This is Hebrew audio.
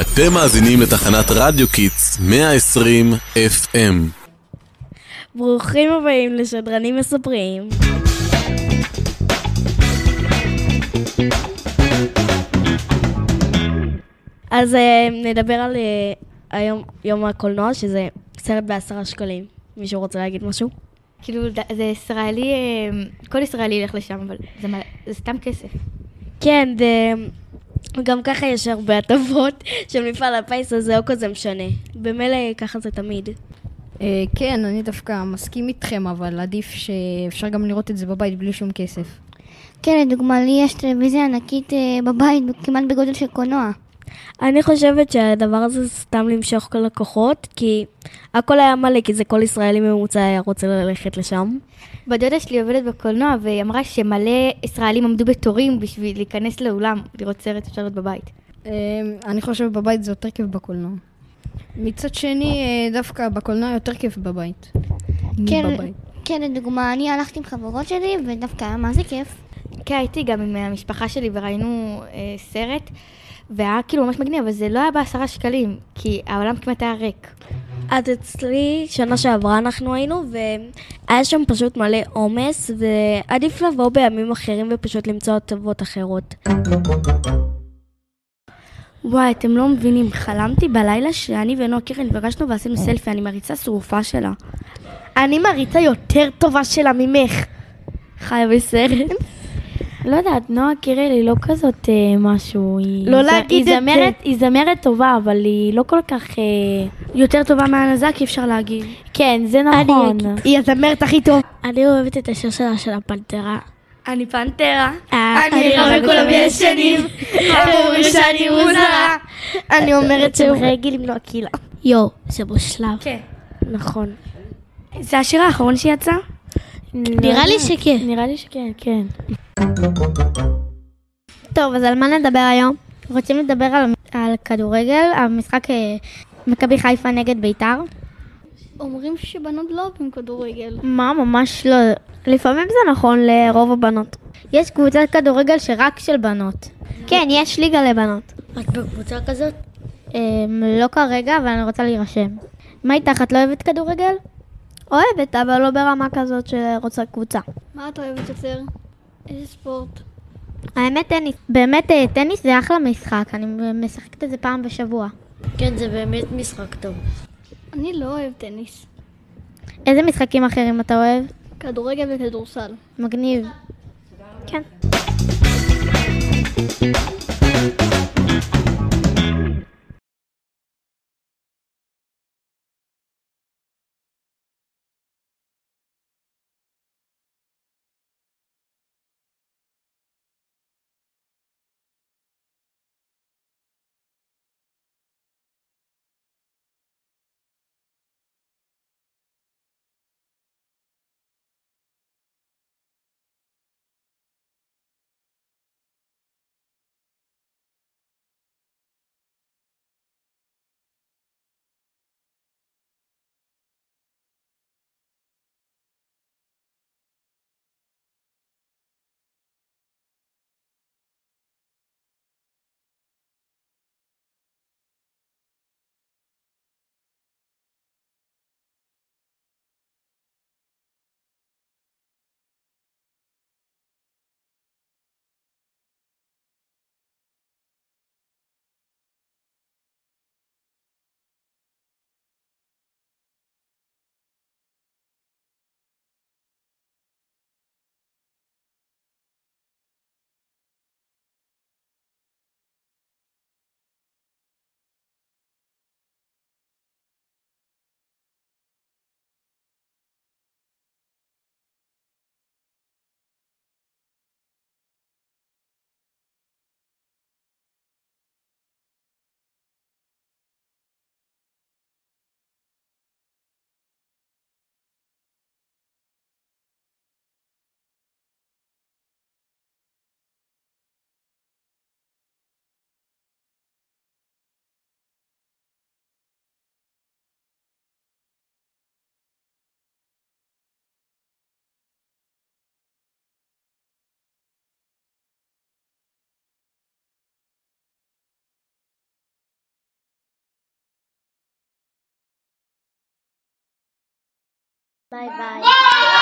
אתם מאזינים לתחנת רדיו Kids 120 FM. ברוכים הבאים לשדרנים מספרים. אז אה, נדבר על אה, היום יום הקולנוע, שזה סרט בעשרה שקלים. מישהו רוצה להגיד משהו? כאילו, זה ישראלי, אה, כל ישראלי ילך לשם, אבל זה, מלא- זה סתם כסף. כן, זה... גם ככה יש הרבה הטבות של מפעל הפיס, אז זה לא כזה משנה. במילא ככה זה תמיד. אה, כן, אני דווקא מסכים איתכם, אבל עדיף שאפשר גם לראות את זה בבית בלי שום כסף. כן, לדוגמה, לי יש טלוויזיה ענקית אה, בבית, כמעט בגודל של קולנוע. אני חושבת שהדבר הזה זה סתם למשוך כל לקוחות, כי הכל היה מלא, כי זה כל ישראלי ממוצע היה רוצה ללכת לשם. בדודה שלי עובדת בקולנוע, והיא אמרה שמלא ישראלים עמדו בתורים בשביל להיכנס לאולם, לראות סרט אפשר להיות בבית. אה, אני חושב בבית זה יותר כיף בקולנוע. מצד שני, אה, דווקא בקולנוע יותר כיף בבית. כן. כן, לדוגמה, אני הלכתי עם חברות שלי, ודווקא היה מה זה כיף. כן, הייתי גם עם המשפחה שלי וראינו אה, סרט, והיה כאילו ממש מגניב, אבל זה לא היה בעשרה שקלים, כי העולם כמעט היה ריק. אז אצלי, שנה שעברה אנחנו היינו, והיה שם פשוט מלא עומס, ועדיף לבוא בימים אחרים ופשוט למצוא הטבות אחרות. וואי, אתם לא מבינים, חלמתי בלילה שאני ונועה קירל נפגשנו ועשינו סלפי, אני מריצה שרופה שלה. אני מריצה יותר טובה שלה ממך. חיה בסרט. לא יודעת, נועה קירל היא לא כזאת אה, משהו, היא... לא ז- להגיד היא את זמרת, היא זמרת טובה, אבל היא לא כל כך... אה, יותר טובה מהנזק, אי אפשר להגיד. כן, זה נכון. היא הזמרת הכי טוב. אני אוהבת את השיר שלה של הפנתרה. אני פנתרה. אני רבה כולם ישנים, אמרו שאני מוזרה. אני אומרת שהוא רגל עם נועה קילה. יואו, זה מושלם. כן. נכון. זה השיר האחרון שיצא? נראה לי שכן. נראה לי שכן, כן. טוב, אז על מה נדבר היום? רוצים לדבר על, על כדורגל, המשחק אה, מכבי חיפה נגד ביתר? אומרים שבנות לא אוהבים כדורגל. מה, ממש לא. לפעמים זה נכון לרוב הבנות. יש קבוצת כדורגל שרק של בנות. כן, יש ליגה לבנות. את בקבוצה כזאת? אה, לא כרגע, אבל אני רוצה להירשם. מה איתך, את לא אוהבת כדורגל? אוהבת, אבל לא ברמה כזאת שרוצה קבוצה. מה את אוהבת יותר? איזה ספורט? האמת טניס. באמת אה, טניס זה אחלה משחק, אני משחקת את זה פעם בשבוע. כן, זה באמת משחק טוב. אני לא אוהב טניס. איזה משחקים אחרים אתה אוהב? כדורגל וכדורסל. מגניב. כן. 拜拜。